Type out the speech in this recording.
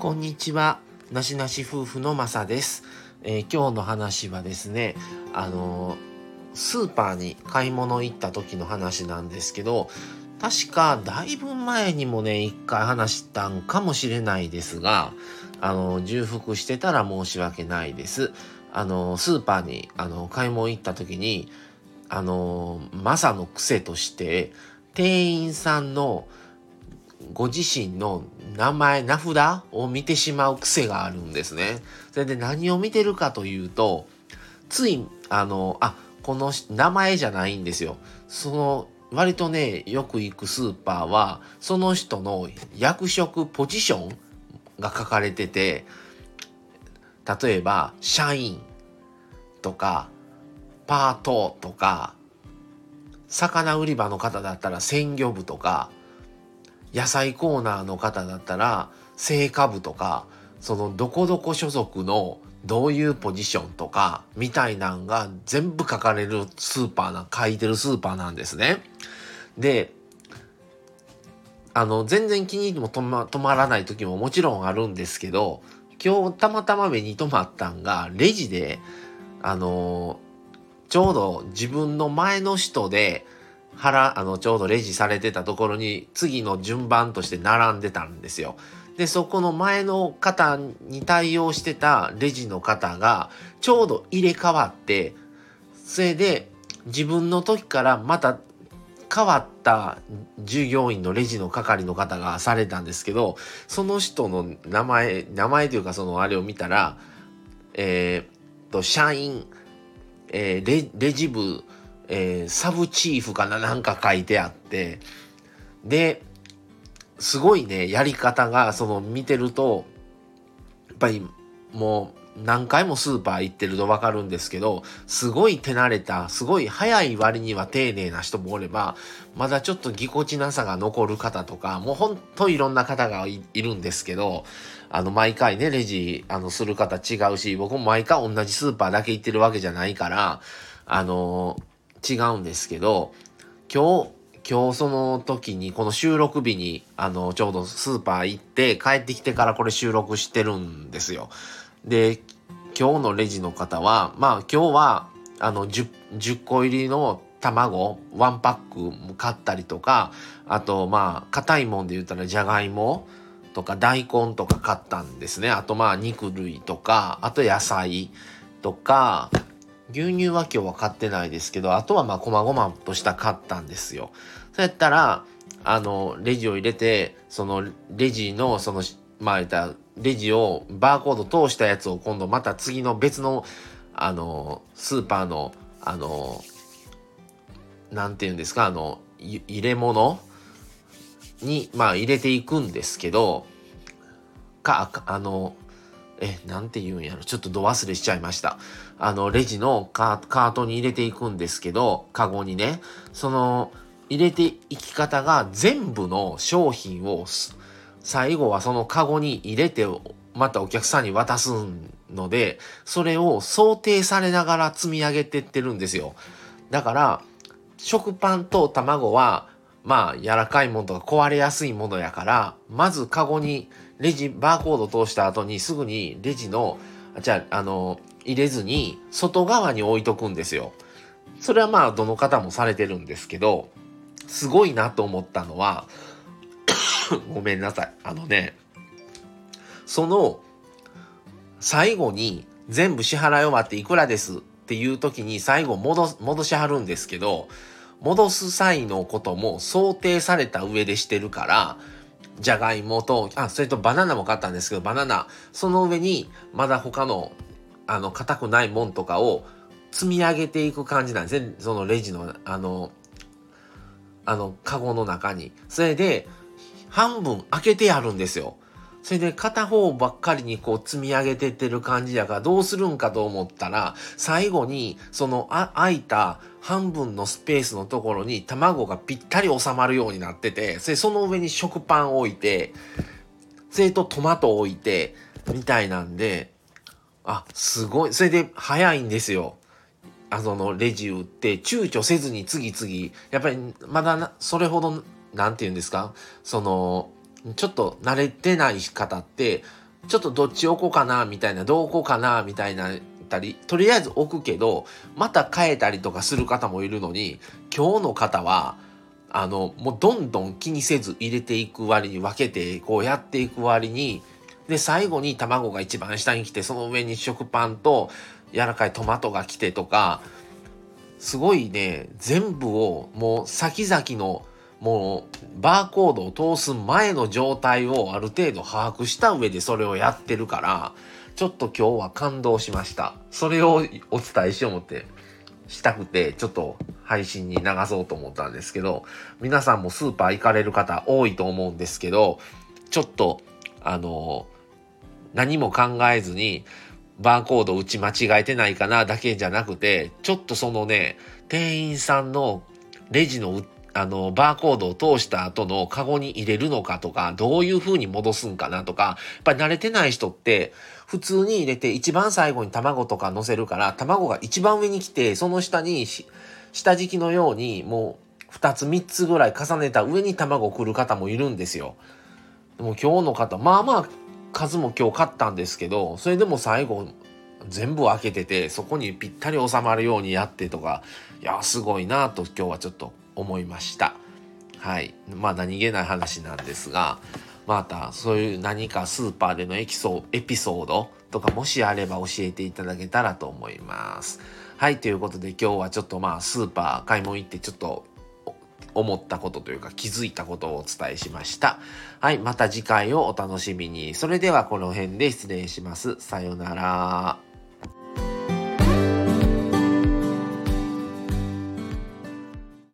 こんにちは。なしなし夫婦のまさです、えー今日の話はですね、あのースーパーに買い物行った時の話なんですけど、確かだいぶ前にもね、一回話したんかもしれないですが、あのー重複してたら申し訳ないです。あのースーパーに、あのー買い物行った時に、あのーマサの癖として、店員さんのご自身の名前、名札を見てしまう癖があるんですね。それで何を見てるかというと、つい、あの、あ、この名前じゃないんですよ。その、割とね、よく行くスーパーは、その人の役職、ポジションが書かれてて、例えば、社員とか、パートとか、魚売り場の方だったら鮮魚部とか、野菜コーナーの方だったら青果部とかそのどこどこ所属のどういうポジションとかみたいなんが全部書かれるスーパーな書いてるスーパーなんですね。であの全然気にも止ま止まらない時ももちろんあるんですけど今日たまたま目に留まったんがレジであのちょうど自分の前の人で腹、あの、ちょうどレジされてたところに、次の順番として並んでたんですよ。で、そこの前の方に対応してたレジの方が、ちょうど入れ替わって、それで、自分の時からまた変わった従業員のレジの係の方がされたんですけど、その人の名前、名前というかそのあれを見たら、えーっと、社員、えーレレジ部、えーサブチーフかななんか書いてあって、で、すごいね、やり方が、その見てると、やっぱりもう何回もスーパー行ってるとわかるんですけど、すごい手慣れた、すごい早い割には丁寧な人もおれば、まだちょっとぎこちなさが残る方とか、もうほんといろんな方がいいるんですけど、あの、毎回ね、レジ、あの、する方違うし、僕も毎回同じスーパーだけ行ってるわけじゃないから、あの違うんですけど、今日、今日その時に、この収録日に、あの、ちょうどスーパー行って、帰ってきてからこれ収録してるんですよ。で、今日のレジの方は、まあ今日は、あの、10, 10個入りの卵、ワンパック買ったりとか、あと、まあ、硬いもんで言ったら、じゃがいもとか大根とか買ったんですね。あと、まあ、肉類とか、あと野菜とか、牛乳は今日は買ってないですけど、あとはまあ、こまごまとした買ったんですよ。そうやったら、あの、レジを入れて、その、レジの、その、まあ、言ったレジを、バーコード通したやつを今度また次の別の、あの、スーパーの、あの、なんて言うんですか、あの、入れ物に、まあ、入れていくんですけど、かあの、え、なんて言うんやろ。ちょっとど忘れしちゃいました。あの、レジのカートに入れていくんですけど、カゴにね、その、入れていき方が全部の商品を最後はそのカゴに入れて、またお客さんに渡すので、それを想定されながら積み上げてってるんですよ。だから、食パンと卵は、まあ、柔らかいものとか壊れやすいものやから、まずカゴにレジ、バーコード通した後にすぐにレジの、じゃあ、あの、入れずに外側に置いとくんですよ。それはまあ、どの方もされてるんですけど、すごいなと思ったのは、ごめんなさい。あのね、その、最後に全部支払い終わっていくらですっていう時に最後戻戻しはるんですけど、戻す際のことも想定された上でしてるから、じゃがいもと、あ、それとバナナも買ったんですけど、バナナ、その上にまだ他の、あの、硬くないもんとかを積み上げていく感じなんですね。そのレジの、あの、あの、カゴの中に。それで、半分開けてやるんですよ。それで片方ばっかりにこう積み上げてってる感じやからどうするんかと思ったら最後にそのあ空いた半分のスペースのところに卵がぴったり収まるようになっててそれその上に食パンを置いてそれとトマトを置いてみたいなんであすごい。それで早いんですよ。あのレジ打って躊躇せずに次々。やっぱりまだなそれほどなんて言うんですか？そのちょっと慣れてない方ってちょっとどっち置こうかなみたいな、どう置こうかなみたいな、たり、とりあえず置くけど、また変えたりとかする方もいるのに、今日の方は、あの、もうどんどん気にせず入れていく割に分けて、こうやっていく割に、で、最後に卵が一番下に来て、その上に食パンと柔らかいトマトが来てとか、すごいね、全部をもう先々のもうバーコードを通す前の状態をある程度把握した上でそれをやってるから、ちょっと今日は感動しました。それをお伝えしよう思って、したくて、ちょっと配信に流そうと思ったんですけど、皆さんもスーパー行かれる方多いと思うんですけど、ちょっと、あの、何も考えずに、バーコード打ち間違えてないかなだけじゃなくて、ちょっとそのね、店員さんのレジのあの、バーコードを通した後のカゴに入れるのかとか、どういう風に戻すんかなとか、やっぱり慣れてない人って、普通に入れて一番最後に卵とか乗せるから、卵が一番上に来て、その下に、下敷きのように、もう、二つ三つぐらい重ねた上に卵来る方もいるんですよ。でも今日の方、まあまあ、数も今日買ったんですけど、それでも最後、全部開けてて、そこにぴったり収まるようにやってとか、いや、すごいなと今日はちょっと思いました。はい。まあ何気ない話なんですが、またそういう何かスーパーでのエピソエピソードとかもしあれば教えていただけたらと思います。はい。ということで今日はちょっとまあスーパー買い物行ってちょっと思ったことというか気づいたことをお伝えしました。はい。また次回をお楽しみに。それではこの辺で失礼します。さようなら。